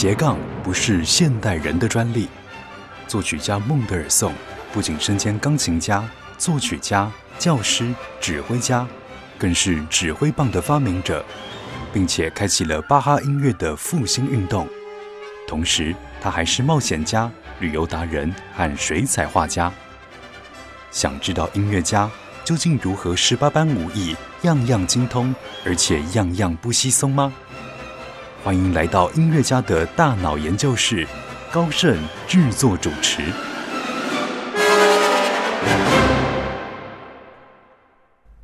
斜杠不是现代人的专利。作曲家孟德尔颂不仅身兼钢琴家、作曲家、教师、指挥家，更是指挥棒的发明者，并且开启了巴哈音乐的复兴运动。同时，他还是冒险家、旅游达人和水彩画家。想知道音乐家究竟如何十八般武艺样样精通，而且样样不稀松吗？欢迎来到音乐家的大脑研究室，高盛制作主持。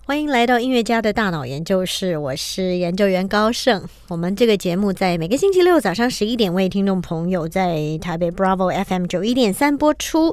欢迎来到音乐家的大脑研究室，我是研究员高盛。我们这个节目在每个星期六早上十一点为听众朋友在台北 Bravo FM 九一点三播出。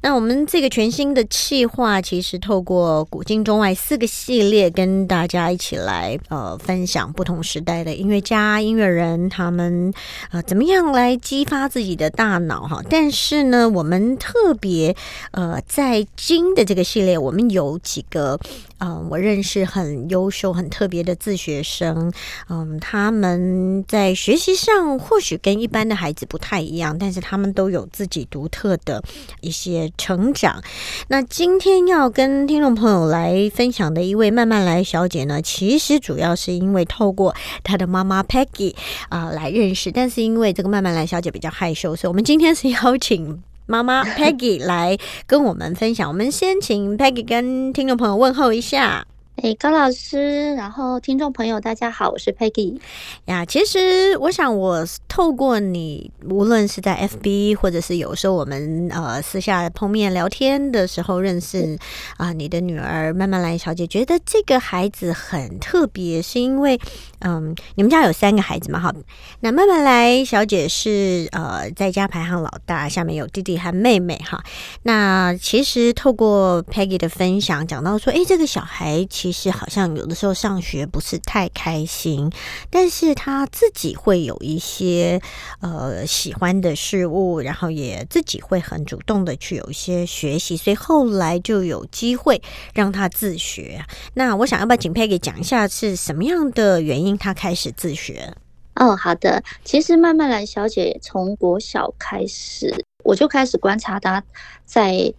那我们这个全新的企划，其实透过古今中外四个系列，跟大家一起来呃分享不同时代的音乐家、音乐人他们呃怎么样来激发自己的大脑哈。但是呢，我们特别呃在今的这个系列，我们有几个。嗯，我认识很优秀、很特别的自学生。嗯，他们在学习上或许跟一般的孩子不太一样，但是他们都有自己独特的一些成长。那今天要跟听众朋友来分享的一位慢慢来小姐呢，其实主要是因为透过她的妈妈 Peggy 啊来认识，但是因为这个慢慢来小姐比较害羞，所以我们今天是邀请。妈妈 Peggy 来跟我们分享，我们先请 Peggy 跟听众朋友问候一下。哎，高老师，然后听众朋友，大家好，我是 Peggy 呀。其实我想，我透过你，无论是在 FB，或者是有时候我们呃私下碰面聊天的时候认识啊，你的女儿慢慢来小姐，觉得这个孩子很特别，是因为嗯，你们家有三个孩子嘛？哈，那慢慢来小姐是呃在家排行老大，下面有弟弟和妹妹哈。那其实透过 Peggy 的分享，讲到说，哎，这个小孩其是好像有的时候上学不是太开心，但是他自己会有一些呃喜欢的事物，然后也自己会很主动的去有一些学习，所以后来就有机会让他自学。那我想要把景佩给讲一下是什么样的原因他开始自学？哦，好的。其实慢慢来，小姐从国小开始，我就开始观察他在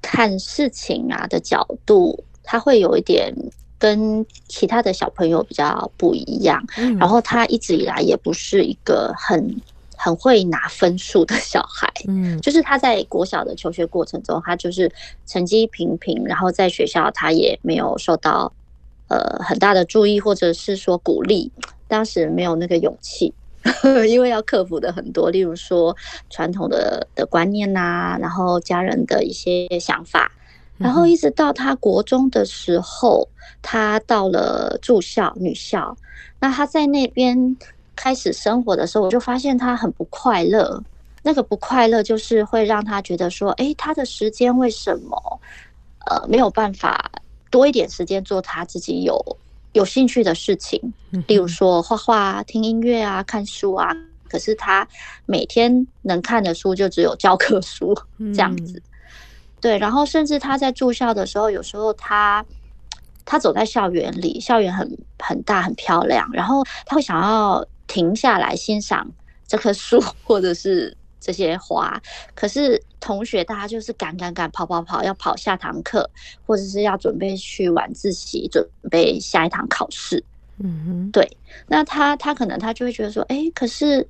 看事情啊的角度。他会有一点跟其他的小朋友比较不一样，然后他一直以来也不是一个很很会拿分数的小孩，嗯，就是他在国小的求学过程中，他就是成绩平平，然后在学校他也没有受到呃很大的注意或者是说鼓励，当时没有那个勇气，因为要克服的很多，例如说传统的的观念呐，然后家人的一些想法。然后一直到他国中的时候，他到了住校女校，那他在那边开始生活的时候，我就发现他很不快乐。那个不快乐就是会让他觉得说，哎，他的时间为什么呃没有办法多一点时间做他自己有有兴趣的事情，例如说画画、听音乐啊、看书啊。可是他每天能看的书就只有教科书这样子。对，然后甚至他在住校的时候，有时候他他走在校园里，校园很很大很漂亮，然后他会想要停下来欣赏这棵树或者是这些花，可是同学大家就是赶赶赶跑跑跑，要跑下堂课，或者是要准备去晚自习，准备下一堂考试。嗯哼，对，那他他可能他就会觉得说，哎，可是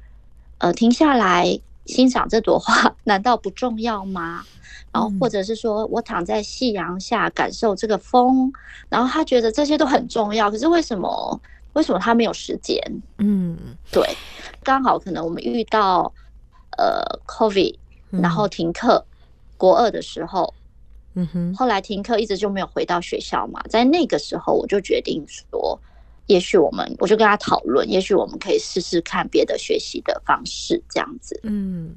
呃，停下来欣赏这朵花，难道不重要吗？然后，或者是说我躺在夕阳下感受这个风，然后他觉得这些都很重要。可是为什么？为什么他没有时间？嗯，对，刚好可能我们遇到呃，COVID，然后停课，国二的时候，嗯哼，后来停课一直就没有回到学校嘛。在那个时候，我就决定说。也许我们，我就跟他讨论，也许我们可以试试看别的学习的方式，这样子。嗯，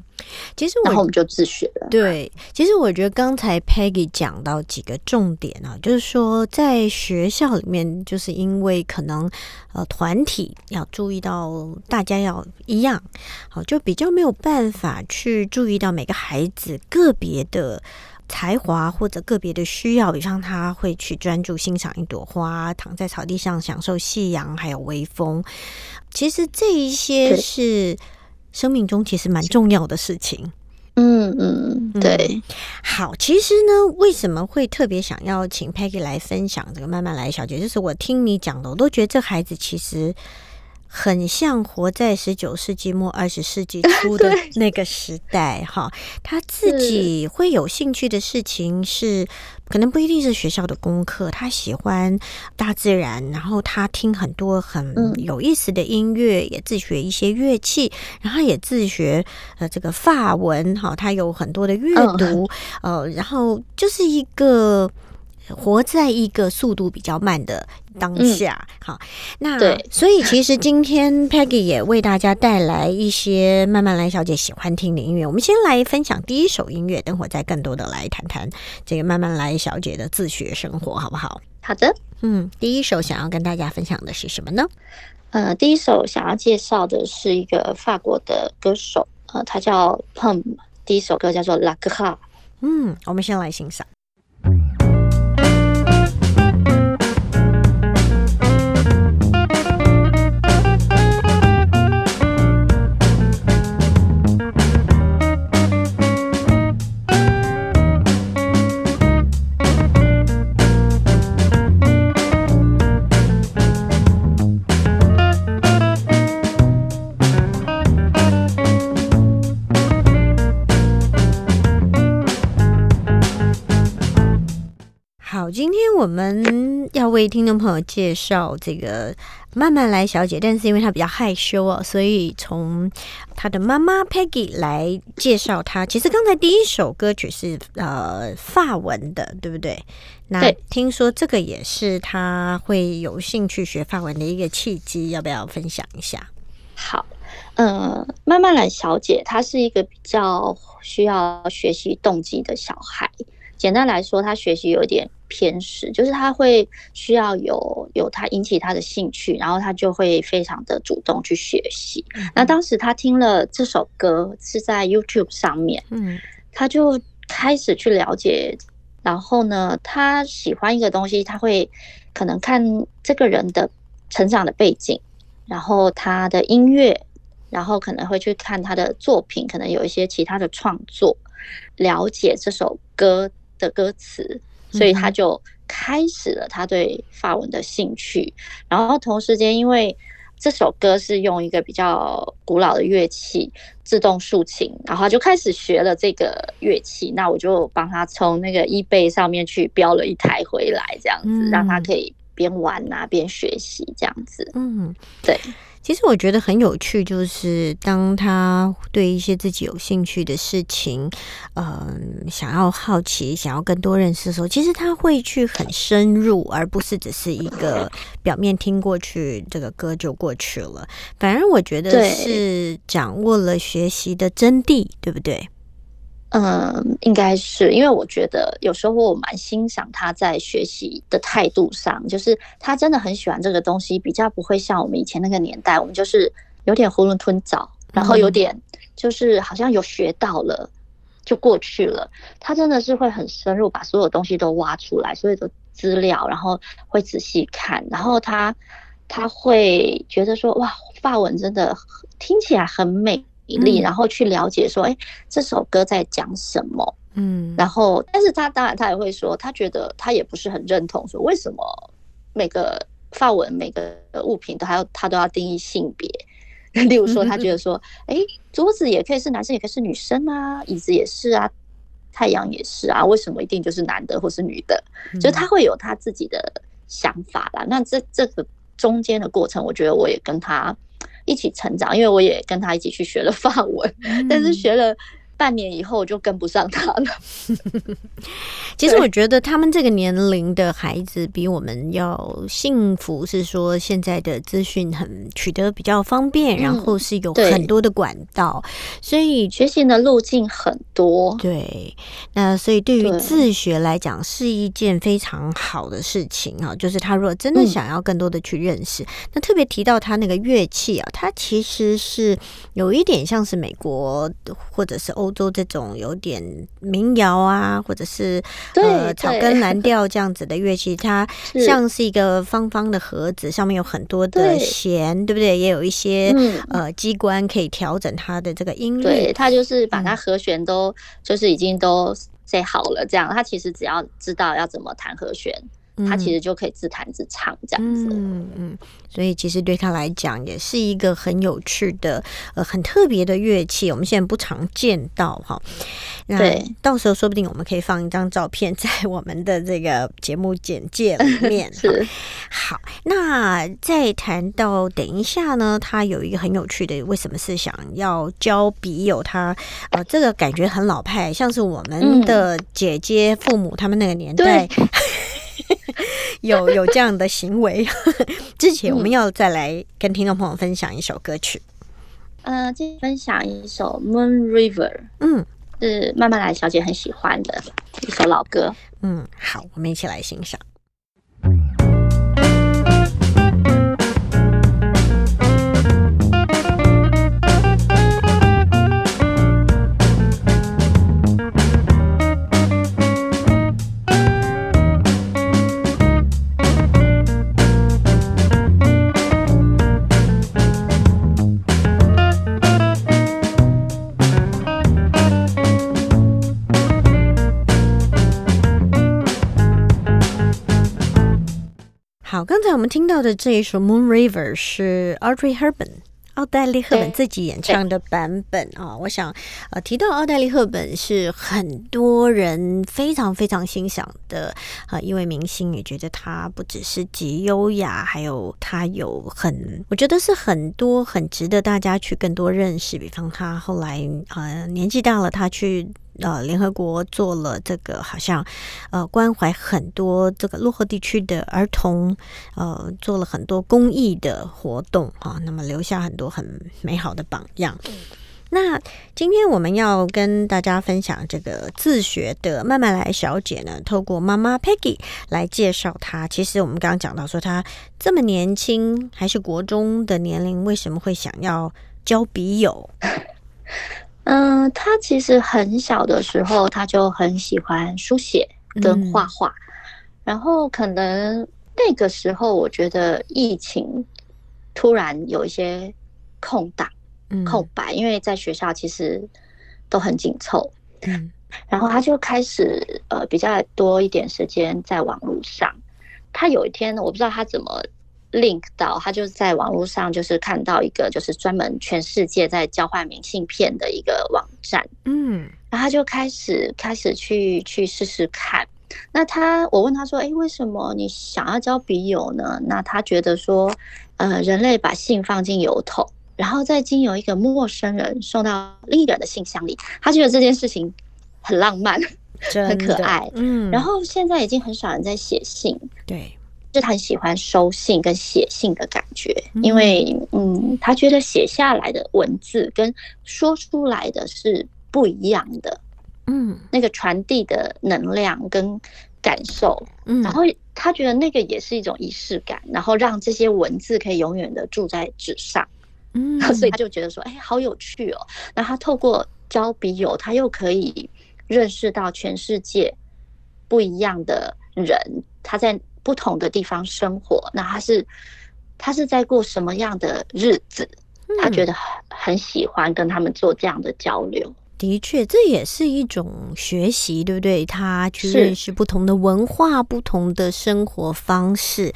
其实然后我们就自学了。对，其实我觉得刚才 Peggy 讲到几个重点啊，就是说在学校里面，就是因为可能呃团体要注意到大家要一样，好，就比较没有办法去注意到每个孩子个别的。才华或者个别的需要，比方他会去专注欣赏一朵花，躺在草地上享受夕阳还有微风。其实这一些是生命中其实蛮重要的事情。嗯嗯，对。好，其实呢，为什么会特别想要请 Peggy 来分享这个慢慢来小姐？就是我听你讲的，我都觉得这孩子其实。很像活在十九世纪末二十世纪初 的那个时代哈，他自己会有兴趣的事情是，可能不一定是学校的功课，他喜欢大自然，然后他听很多很有意思的音乐，也自学一些乐器，然后也自学呃这个法文哈，他有很多的阅读，呃，然后就是一个。活在一个速度比较慢的当下，好，那所以其实今天 Peggy 也为大家带来一些慢慢来小姐喜欢听的音乐。我们先来分享第一首音乐，等会再更多的来谈谈这个慢慢来小姐的自学生活，好不好？好的，嗯，第一首想要跟大家分享的是什么呢？呃，第一首想要介绍的是一个法国的歌手，呃，他叫 Pum，第一首歌叫做 La g a 嗯，我们先来欣赏。们要为听众朋友介绍这个慢慢来小姐，但是因为她比较害羞哦，所以从她的妈妈 Peggy 来介绍她。其实刚才第一首歌曲是呃法文的，对不对？那听说这个也是她会有兴趣学法文的一个契机，要不要分享一下？好，呃，慢慢来小姐，她是一个比较需要学习动机的小孩。简单来说，他学习有点。偏食，就是他会需要有有他引起他的兴趣，然后他就会非常的主动去学习。那当时他听了这首歌是在 YouTube 上面，嗯，他就开始去了解。然后呢，他喜欢一个东西，他会可能看这个人的成长的背景，然后他的音乐，然后可能会去看他的作品，可能有一些其他的创作，了解这首歌的歌词。所以他就开始了他对法文的兴趣，然后同时间，因为这首歌是用一个比较古老的乐器自动竖琴，然后就开始学了这个乐器。那我就帮他从那个 eBay 上面去标了一台回来，这样子让他可以边玩啊边学习这样子。嗯，对。其实我觉得很有趣，就是当他对一些自己有兴趣的事情，嗯，想要好奇、想要更多认识的时候，其实他会去很深入，而不是只是一个表面听过去这个歌就过去了。反而我觉得是掌握了学习的真谛，对不对？嗯，应该是因为我觉得有时候我蛮欣赏他在学习的态度上，就是他真的很喜欢这个东西，比较不会像我们以前那个年代，我们就是有点囫囵吞枣，然后有点就是好像有学到了就过去了。他真的是会很深入，把所有东西都挖出来，所有的资料，然后会仔细看，然后他他会觉得说哇，发文真的听起来很美。力，然后去了解说，哎，这首歌在讲什么？嗯，然后，但是他当然他也会说，他觉得他也不是很认同，说为什么每个发文每个物品都还要他都要定义性别？例如说，他觉得说，哎，桌子也可以是男生，也可以是女生啊，椅子也是啊，太阳也是啊，为什么一定就是男的或是女的？就他会有他自己的想法啦。那这这个中间的过程，我觉得我也跟他。一起成长，因为我也跟他一起去学了法文，但是学了。半年以后我就跟不上他了。其实我觉得他们这个年龄的孩子比我们要幸福，是说现在的资讯很取得比较方便，然后是有很多的管道，所以学习的路径很多。对，那所以对于自学来讲是一件非常好的事情啊。就是他如果真的想要更多的去认识，那特别提到他那个乐器啊，它其实是有一点像是美国或者是欧。洲这种有点民谣啊，或者是呃草根蓝调这样子的乐器，它 像是一个方方的盒子，上面有很多的弦，对不对？也有一些、嗯呃机关可以调整它的这个音律。对，它就是把嗯它和弦都、就是已经都 say 好了，这样它其实只要知道要怎么弹和弦，他其嗯实就可以自弹自唱这样子。嗯嗯，所以其实对他来讲也是一个很有趣的、呃很特别的乐器，我们现在不常见到哈。那到时候说不定我们可以放一张照片在 我们的这个节目简介里面。是，好，那再谈到等一下呢，他有一个很有趣的，为什么是想要交笔友？他呃，这个感觉很老派，像是我们嗯的姐姐、父母他们那个年代。有有这样的行为，之前我们要再来跟听众朋友分享一首歌曲，呃，今天分享一首《Moon River》，嗯是慢慢来小姐很喜欢的一首老歌。嗯，好，我们一起来欣赏。好，刚才我们听到的这一首《Moon River》是 Audrey Hepburn。奥黛丽·赫本自己演唱的版本啊，我想，呃，提到奥黛丽·赫本是很多人非常非常欣赏的呃一位明星，也觉得她不只是极优雅，还有她有很，我觉得是很多很值得大家去更多认识。比方她后来呃年纪大了，她去呃联合国做了这个好像呃关怀很多这个落后地区的儿童，呃做了很多公益的活动啊，那么留下很多很美好的榜样。那今天我们要跟大家分享这个自学的慢慢来小姐呢，透过妈妈 Peggy 来介绍她。其实我们刚刚讲到说，她这么年轻，还是国中的年龄，为什么会想要交笔友？嗯、他其实很小的时候他就很喜欢书写跟画画，然后可能那个时候我觉得疫情突然有一些空档。嗯空白，因为在学校其实都很紧凑，嗯 然后他就开始呃比较多一点时间在网络上。他有一天我不知道他怎么 link 到，他就在网络上就是看到一个就是专门全世界在交换明信片的一个网站，嗯然后他就开始开始去去试试看。那他我问他说：“哎，为什么你想要交笔友呢？”那他觉得说，呃，人类把信放进邮筒，然后再经由一个陌生人送到另一个人的信箱里，他觉得这件事情很浪漫，很可爱。嗯，然后现在已经很少人在写信，对，就他很喜欢收信跟写信的感觉，嗯因为嗯，他觉得写下来的文字跟说出来的是不一样的。嗯那个传递的能量跟感受，嗯，然后他觉得那个也是一种仪式感，然后让这些文字可以永远的住在纸上，嗯，所以他就觉得说，哎，好有趣哦。那他透过交笔友，他又可以认识到全世界不一样的人，他在不同的地方生活，那他是他是在过什么样的日子？他觉得得很很喜欢跟他们做这样的交流。的确，这也是一种学习，对不对？他去认识不同的文化、不同的生活方式。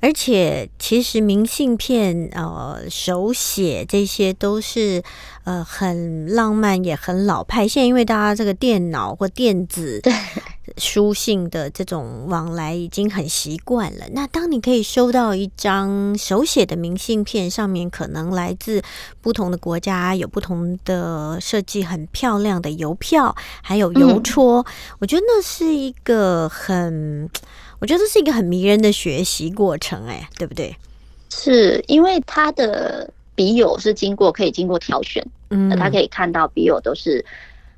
而且，其实明信片、呃，手写这些都是呃很浪漫，也很老派。现在因为大家这个电脑或电子 书信的这种往来已经很习惯了。那当你可以收到一张手写的明信片，上面可能来自不同的国家，有不同的设计，很漂亮的邮票，还有邮戳。我觉得那是一个很，我觉得这是一个很迷人的学习过程，哎，对不对？是因为他的笔友是经过可以经过挑选，嗯呃他可以看到笔友都是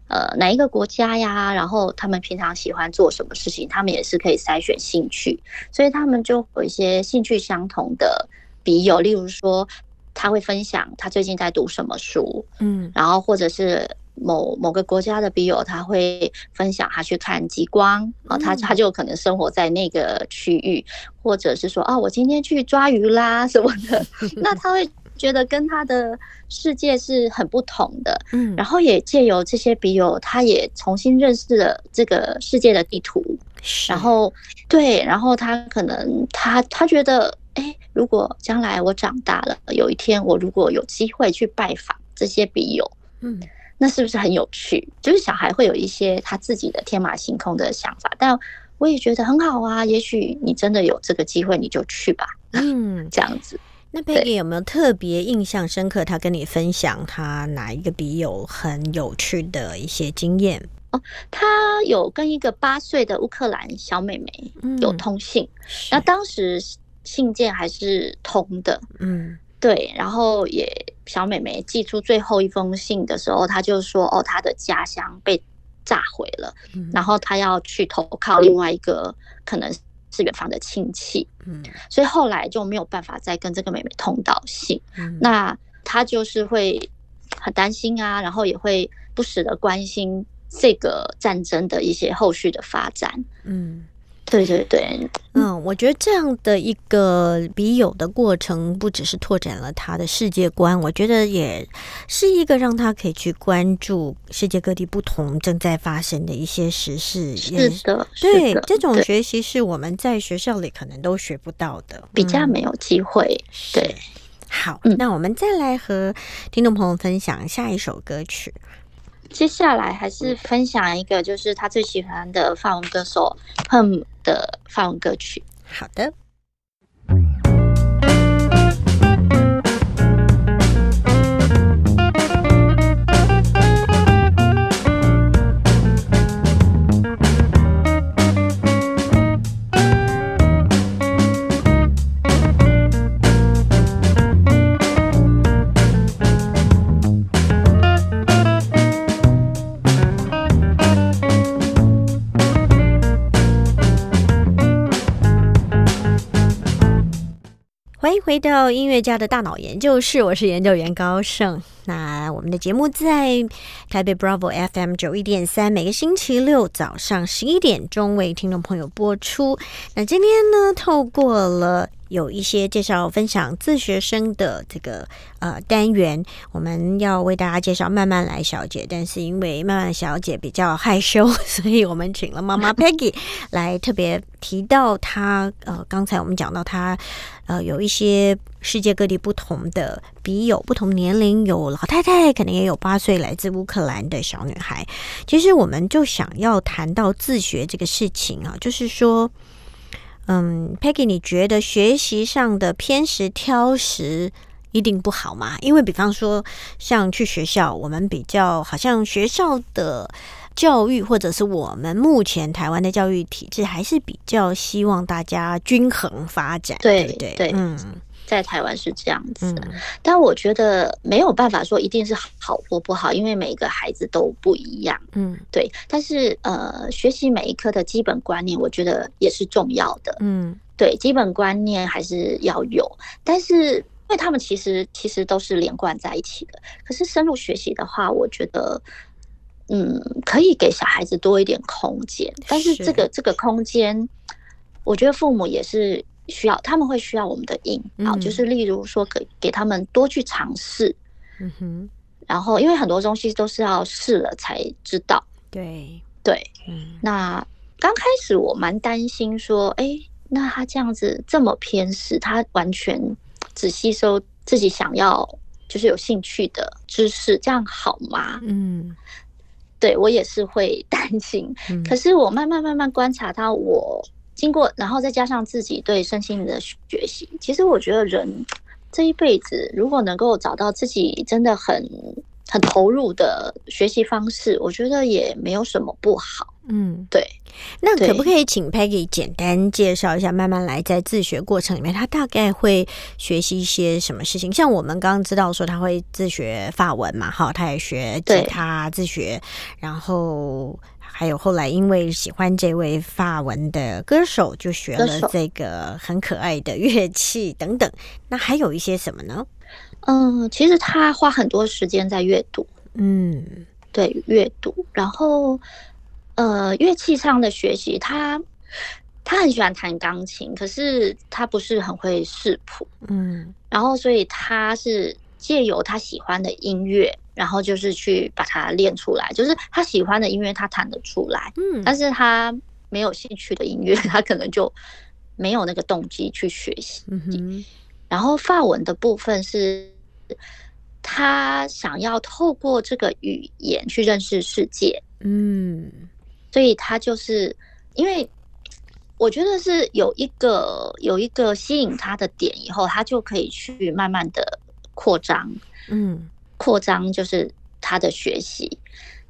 呃哪一个国家呀，然后他们平常喜欢做什么事情，他们也是可以筛选兴趣，所以他们就有一些兴趣相同的笔友，例如说他会分享他最近在读什么书，嗯然后或者是某某个国家的笔友，他会分享他去看极光啊，他他就可能生活在那个区域，或者是说啊，我今天去抓鱼啦什么的，那他会觉得跟他的世界是很不同的，嗯，然后也借由这些笔友，他也重新认识了这个世界的地图，然后对，然后他可能他他觉得，哎，如果将来我长大了，有一天我如果有机会去拜访这些笔友，嗯那是不是很有趣？就是小孩会有一些他自己的天马行空的想法，但我也觉得很好啊。也许你真的有这个机会，你就去吧，嗯，这样子。那 Peggy 有没有特别印象深刻？他跟你分享他哪一个笔友很有趣的一些经验？哦他有跟一个八岁的乌克兰小妹妹嗯有通信，是那当时信件还是通的，嗯对，然后也小美眉寄出最后一封信的时候，她就说：“哦，她的家乡被炸毁了，嗯。然后她要去投靠另外一个可能是远方的亲戚，嗯。所以后来就没有办法再跟这个妹妹通到信。嗯。那她就是会很担心啊，然后也会不时的关心这个战争的一些后续的发展。嗯对对对，嗯，我觉得这样的一个笔友的过程，不只是拓展了他的世界观，我觉得也是一个让他可以去关注世界各地不同正在发生的一些时事。是的，对这种学习是我们在学校里可能都学不到的，嗯比较没有机会。对。好，嗯那我们再来和听众朋友分享下一首歌曲。接下来还是分享一个，就是他最喜欢的法文歌手 Hum 的法文歌曲。好的，回到音乐家的大脑研究室，我是研究员高盛。那我们的节目在台北 Bravo FM 九一点三，每个星期六早上十一点钟为听众朋友播出。那今天呢，透过了有一些介绍分享自学生的这个呃单元，我们要为大家介绍慢慢来小姐，但是因为慢慢小姐比较害羞，所以我们请了妈妈 Peggy 来特别提到她呃，刚才我们讲到她呃有一些世界各地不同的笔友，不同年龄，有老太太，可能也有八岁来自乌克兰的小女孩。其实我们就想要谈到自学这个事情啊，就是说。嗯，Peggy，你觉得学习上的偏食挑食一定不好吗？因为比方说，像去学校，我们比较好像学校的教育，或者是我们目前台湾的教育体制，还是比较希望大家均衡发展，对不对？对嗯在台湾是这样子但我觉得没有办法说一定是好或不好，因为每个孩子都不一样。嗯对，但是呃，学习每一科的基本观念，我觉得也是重要的。嗯对，基本观念还是要有，但是因为他们其实其实都是连贯在一起的。可是深入学习的话，我觉得，嗯，可以给小孩子多一点空间，但是是这个这个空间，我觉得父母也是需要，他们会需要我们的引导，嗯就是例如说给给他们多去尝试，嗯哼，然后因为很多东西都是要试了才知道，对，对，嗯。那刚开始我蛮担心说，哎，那他这样子这么偏食，他完全只吸收自己想要就是有兴趣的知识，这样好吗？嗯。对我也是会担心。嗯，可是我慢慢慢慢观察到，我经过，然后再加上自己对身心灵的学习，其实我觉得人这一辈子如果能够找到自己真的很很投入的学习方式，我觉得也没有什么不好。嗯。对。那可不可以请 Peggy 简单介绍一下，慢慢来在自学过程里面，他大概会学习一些什么事情？像我们刚刚知道说他会自学法文嘛，哈，他也学吉他自学，然后还有后来因为喜欢这位法文的歌手，就学了这个很可爱的乐器等等。那还有一些什么呢？嗯，其实他花很多时间在阅读，嗯。对阅读，然后呃乐器上的学习，他他很喜欢弹钢琴，可是他不是很会视谱，嗯。然后所以他是借由他喜欢的音乐，然后就是去把它练出来，就是他喜欢的音乐他弹得出来，嗯但是他没有兴趣的音乐，他可能就没有那个动机去学习。嗯然后法文的部分是，他想要透过这个语言去认识世界，嗯所以他就是因为我觉得是有一个有一个吸引他的点以后，他就可以去慢慢的扩张，嗯扩张就是他的学习。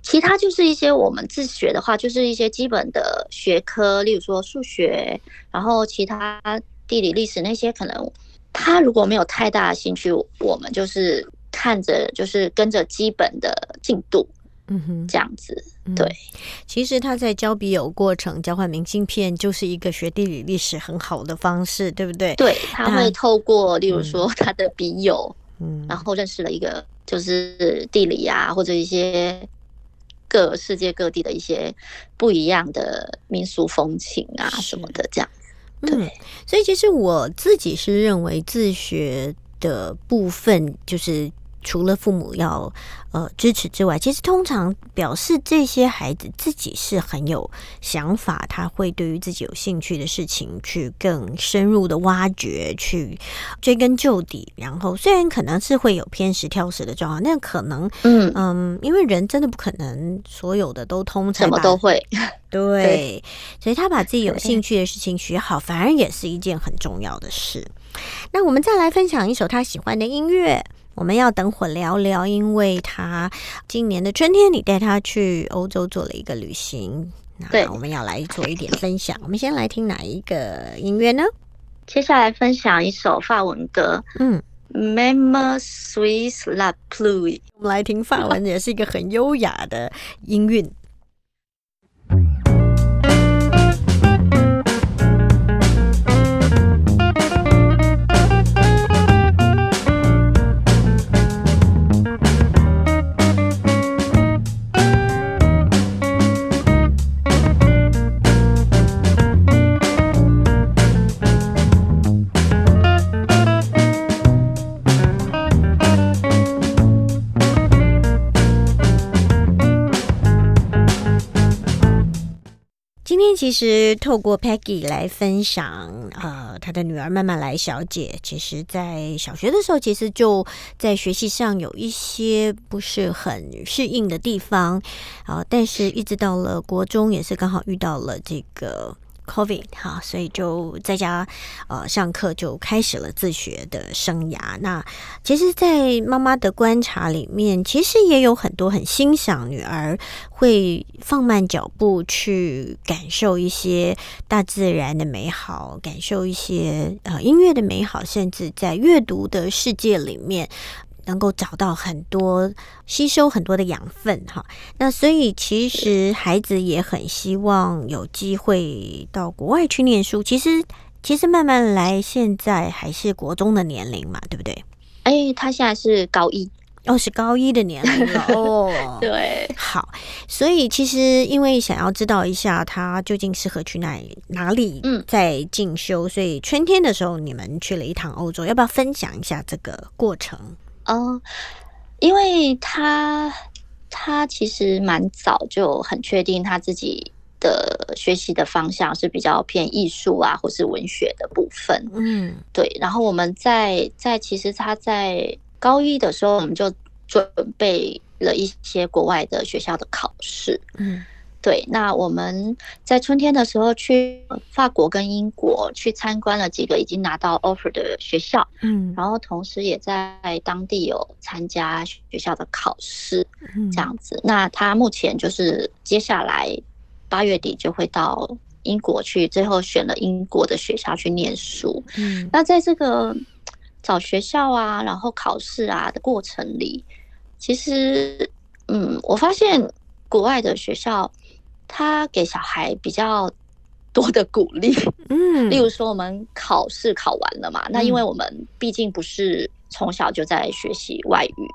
其他就是一些我们自学的话，就是一些基本的学科，例如说数学，然后其他地理、历史那些，可能他如果没有太大的兴趣，我们就是看着，就是跟着基本的进度嗯哼，这样子。嗯对，其实他在交笔友过程交换明信片，就是一个学地理历史很好的方式，对不对？对，他会透过例如说他的笔友，嗯，然后认识了一个就是地理啊，或者一些各世界各地的一些不一样的民俗风情啊什么的，这样。嗯对，所以其实我自己是认为自学的部分，就是除了父母要呃支持之外，其实通常表示这些孩子自己是很有想法，他会对于自己有兴趣的事情去更深入的挖掘，去追根究底。然后虽然可能是会有偏食挑食的状况，但可能嗯，嗯，因为人真的不可能所有的都通才什么都会。对，所以他把自己有兴趣的事情学好，反而也是一件很重要的事。那我们再来分享一首他喜欢的音乐。我们要等会聊聊，因为他今年的春天，你带他去欧洲做了一个旅行。对那我们要来做一点分享。我们先来听哪一个音乐呢？接下来分享一首法文歌嗯，《，Meme Swiss la pluie》。我们来听法文，也是一个很优雅的音韵。其实透过 Peggy 来分享，呃，她的女儿慢慢来小姐，其实在小学的时候，其实就在学习上有一些不是很适应的地方，啊、但是一直到了国中，也是刚好遇到了这个。COVID 哈，所以就在家呃上课就开始了自学的生涯。那其实，在妈妈的观察里面，其实也有很多很欣赏女儿会放慢脚步去感受一些大自然的美好，感受一些呃音乐的美好，甚至在阅读的世界里面。能够找到很多吸收很多的养分哈，那所以其实孩子也很希望有机会到国外去念书。其实其实慢慢来，现在还是国中的年龄嘛，对不对？哎，他现在是高一。哦，是高一的年龄了哦。对，好，所以其实因为想要知道一下他究竟适合去哪里哪里嗯在进修，所以春天的时候你们去了一趟欧洲，要不要分享一下这个过程？哦，因为他他其实蛮早就很确定他自己的学习的方向是比较偏艺术啊，或是文学的部分。嗯对，然后我们在在其实他在高一的时候，我们就准备了一些国外的学校的考试。嗯对，那我们在春天的时候去法国跟英国去参观了几个已经拿到 offer 的学校，嗯然后同时也在当地有参加学校的考试，嗯这样子。那他目前就是接下来八月底就会到英国去，最后选了英国的学校去念书。嗯那在这个找学校啊，然后考试啊的过程里，其实，嗯，我发现国外的学校，他给小孩比较多的鼓励。嗯，例如说，我们考试考完了嘛，那因为我们毕竟不是从小就在学习外语，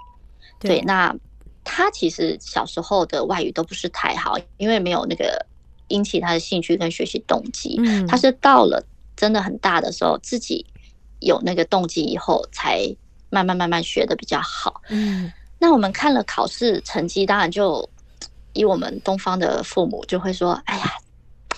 对，那他其实小时候的外语都不是太好，因为没有那个引起他的兴趣跟学习动机。嗯他是到了真的很大的时候，自己有那个动机以后，才慢慢慢慢学的比较好。嗯那我们看了考试成绩，当然就以我们东方的父母就会说：“哎呀，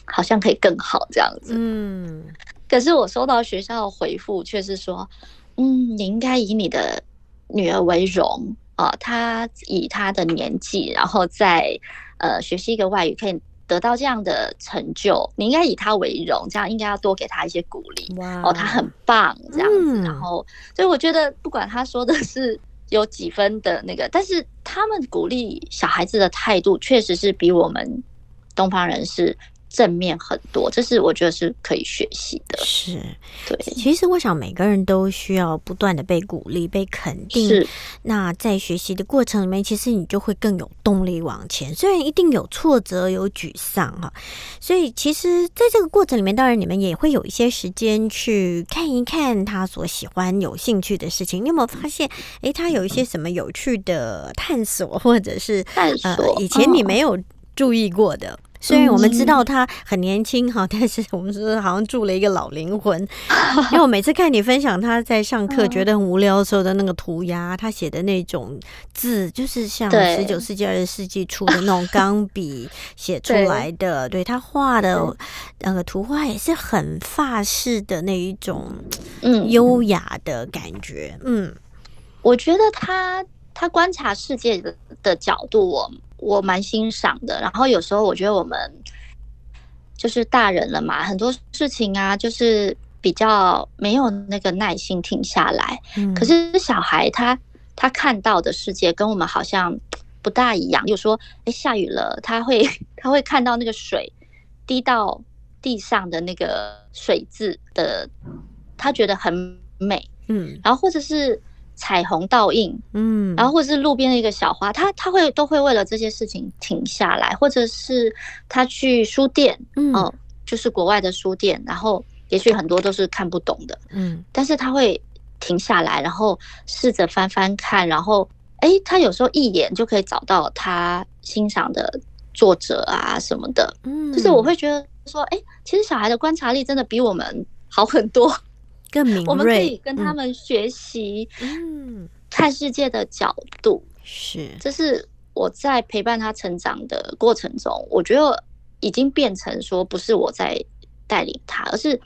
好像可以更好这样子。嗯可是我收到学校的回复却是说：“嗯，你应该以你的女儿为荣啊、她以她的年纪，然后在呃学习一个外语可以得到这样的成就，你应该以她为荣，这样应该要多给她一些鼓励。”哇哦，她很棒这样子，嗯然后所以我觉得不管他说的是有几分的那个，但是他们鼓励小孩子的态度确实是比我们东方人是正面很多，这是我觉得是可以学习的。是。对，其实我想每个人都需要不断的被鼓励、被肯定。是那在学习的过程里面，其实你就会更有动力往前。虽然一定有挫折、有沮丧哈，所以其实在这个过程里面，当然你们也会有一些时间去看一看他所喜欢、有兴趣的事情。你有没有发现，诶，他有一些什么有趣的探索，或者是探索呃以前你哦没有注意过的？虽然我们知道他很年轻哈，但是我们说好像住了一个老灵魂。因为我每次看你分享他在上课嗯觉得很无聊的时候的那个涂鸦，他写的那种字，就是像对十九世纪、二十世纪初的那种钢笔写出来的。对他画的对那个图画也是很法式的那一种嗯，优雅的感觉。嗯我觉得他他观察世界的的角度我，我蛮欣赏的。然后有时候我觉得我们就是大人了嘛，很多事情啊，就是比较没有那个耐心停下来。嗯，可是小孩他他看到的世界跟我们好像不大一样。有说，哎，下雨了，他会他会看到那个水滴到地上的那个水渍的，他觉得很美。嗯然后或者是彩虹倒映，嗯，然后或者是路边的一个小花，他他会都会为了这些事情停下来，或者是他去书店，嗯哦，就是国外的书店，然后也许很多都是看不懂的，嗯。但是他会停下来，然后试着翻翻看，然后哎，他有时候一眼就可以找到他欣赏的作者啊什么的，嗯，就是我会觉得说，哎，其实小孩的观察力真的比我们好很多，更敏锐，我们可以跟他嗯。们学习嗯。看世界的角度，是。这是我在陪伴他成长的过程中，我觉得已经变成说不是我在带领他，而是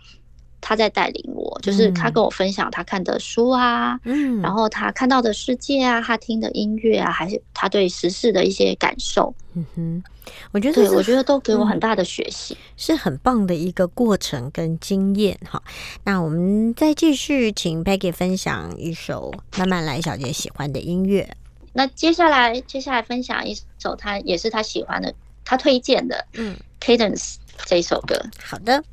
他在带领我，就是他嗯跟我分享他看的书啊，嗯，然后他看到的世界啊，他听的音乐啊，还是他对时事的一些感受，嗯哼，我觉得对我觉得都给我嗯很大的学习。是很棒的一个过程跟经验哈。那我们再继续请 Peggy 分享一首慢慢来小姐喜欢的音乐。那接下来接下来分享一首他也是他喜欢的，他推荐的嗯，Cadence 这一首歌。好的。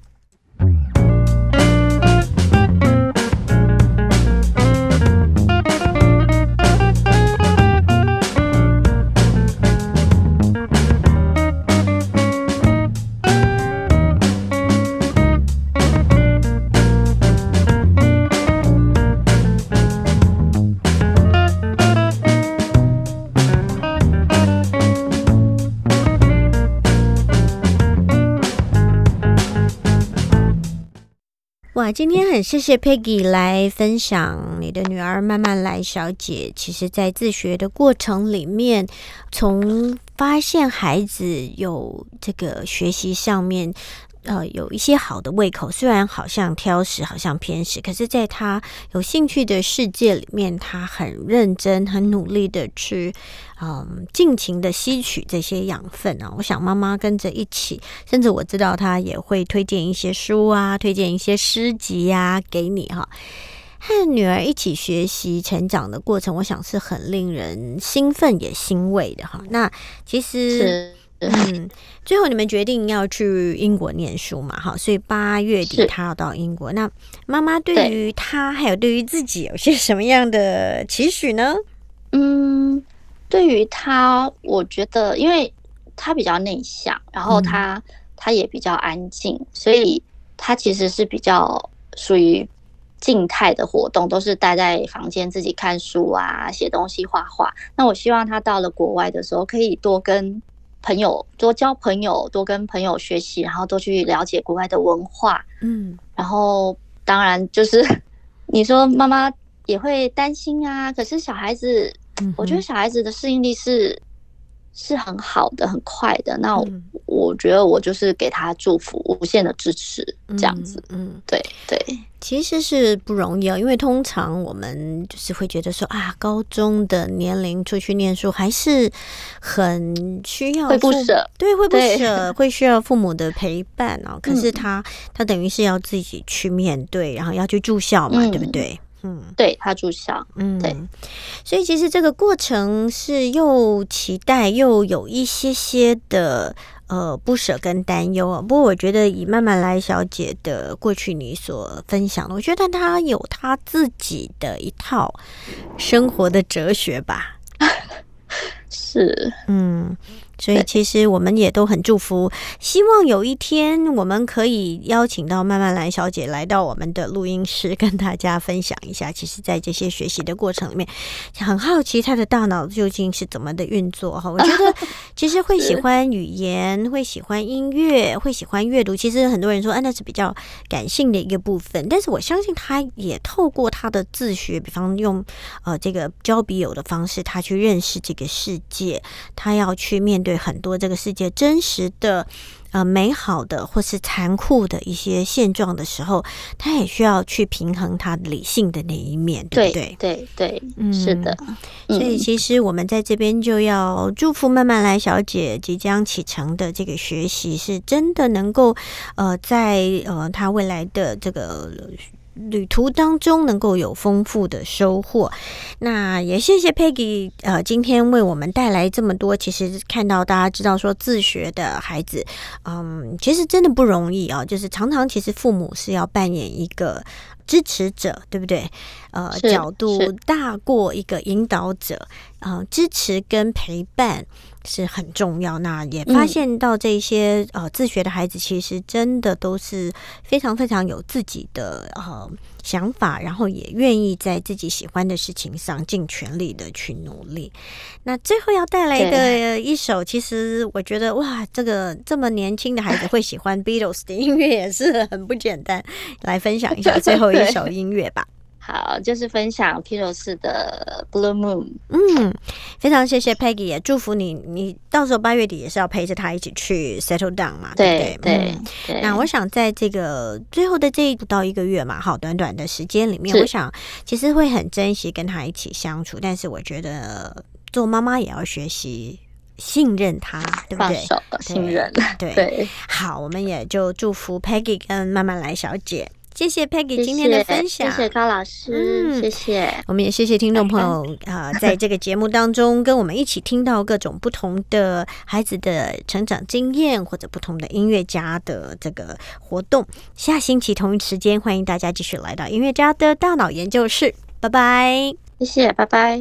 今天很谢谢 Peggy 来分享你的女儿慢慢来小姐。其实，在自学的过程里面，从发现孩子有这个学习上面。呃，有一些好的胃口，虽然好像挑食，好像偏食，可是在他有兴趣的世界里面，他很认真、很努力的去，嗯，尽情的吸取这些养分啊。我想妈妈跟着一起，甚至我知道他也会推荐一些书啊，推荐一些诗集呀、给你哈。和女儿一起学习成长的过程，我想是很令人兴奋也欣慰的哈。那其实。是，嗯，最后你们决定要去英国念书嘛？哈，所以八月底他要到英国。那妈妈对对于他还有对于自己有些什么样的期许呢？嗯，对于他，我觉得，因为他比较内向，然后嗯他、他也比较安静，所以他其实是比较属于静态的活动，都是待在房间自己看书啊、写东西、画画。那我希望他到了国外的时候，可以多跟朋友多交朋友，多跟朋友学习，然后多去了解国外的文化。嗯然后当然就是 你说妈妈也会担心啊，可是小孩子，嗯，我觉得小孩子的适应力是是很好的、很快的。那我,、嗯我觉得我就是给他祝福，无限的支持，这样子。嗯。嗯对对，其实是不容易啊，因为通常我们就是会觉得说啊，高中的年龄出去念书还是很需要会不舍，对，会不舍，会需要父母的陪伴哦。可是嗯他他等于是要自己去面对，然后要去住校嘛，嗯对不对？嗯对他住校，嗯，对。所以其实这个过程是又期待又有一些些的呃不舍跟担忧啊。不过我觉得以慢慢来小姐的过去你所分享的，我觉得她有她自己的一套生活的哲学吧。是嗯，所以其实我们也都很祝福，希望有一天我们可以邀请到曼曼兰小姐来到我们的录音室，跟大家分享一下。其实，在这些学习的过程里面，很好奇她的大脑究竟是怎么的运作哈。我觉得其实会喜欢语言，会喜欢音乐，会喜欢阅读。其实很多人说，啊，那是比较感性的一个部分，但是我相信她也透过她的自学，比方用呃这个交笔友的方式，她去认识这个世界。她要去面对很多这个世界真实的、呃美好的或是残酷的一些现状的时候，他也需要去平衡他理性的那一面，对对不对？对对，嗯是的。所以嗯其实我们在这边就要祝福慢慢来小姐即将启程的这个学习，是真的能够呃在呃她未来的这个。旅途当中能够有丰富的收获，那也谢谢 Peggy，呃，今天为我们带来这么多。其实看到大家知道说自学的孩子，嗯，其实真的不容易啊。就是常常其实父母是要扮演一个支持者，对不对？呃，角度大过一个引导者，呃，支持跟陪伴是很重要。那也发嗯现到这些、呃自学的孩子，其实真的都是非常非常有自己的呃想法，然后也愿意在自己喜欢的事情上尽全力的去努力。那最后要带来的一首，其实我觉得哇，这个这么年轻的孩子会喜欢 Beatles 的音乐也是很不简单。来分享一下最后一首音乐吧。好，就是分享披罗士的《Blue Moon》。嗯，非常谢谢 Peggy，也祝福你，你到时候八月底也是要陪着他一起去 settle down 嘛，对不对？对对嗯对。那我想在这个最后的这不到一个月嘛，好短短的时间里面，我想其实会很珍惜跟他一起相处，但是我觉得做妈妈也要学习信任他，对不对？信任。对对，好，我们也就祝福 Peggy 跟慢慢来小姐，谢谢 Peggy 今天的分享，谢谢高老师，嗯谢谢。我们也谢谢听众朋友啊、在这个节目当中跟我们一起听到各种不同的孩子的成长经验，或者不同的音乐家的这个活动。下星期同一时间，欢迎大家继续来到音乐家的大脑研究室，拜拜。谢谢，拜拜。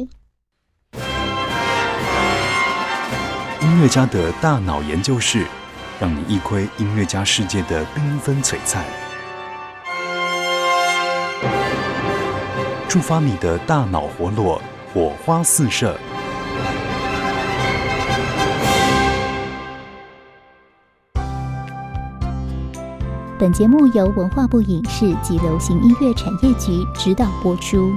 音乐家的大脑研究室，让你一窥音乐家世界的缤纷璀璨，触发你的大脑活络，火花四射。本节目由文化部影视及流行音乐产业局指导播出。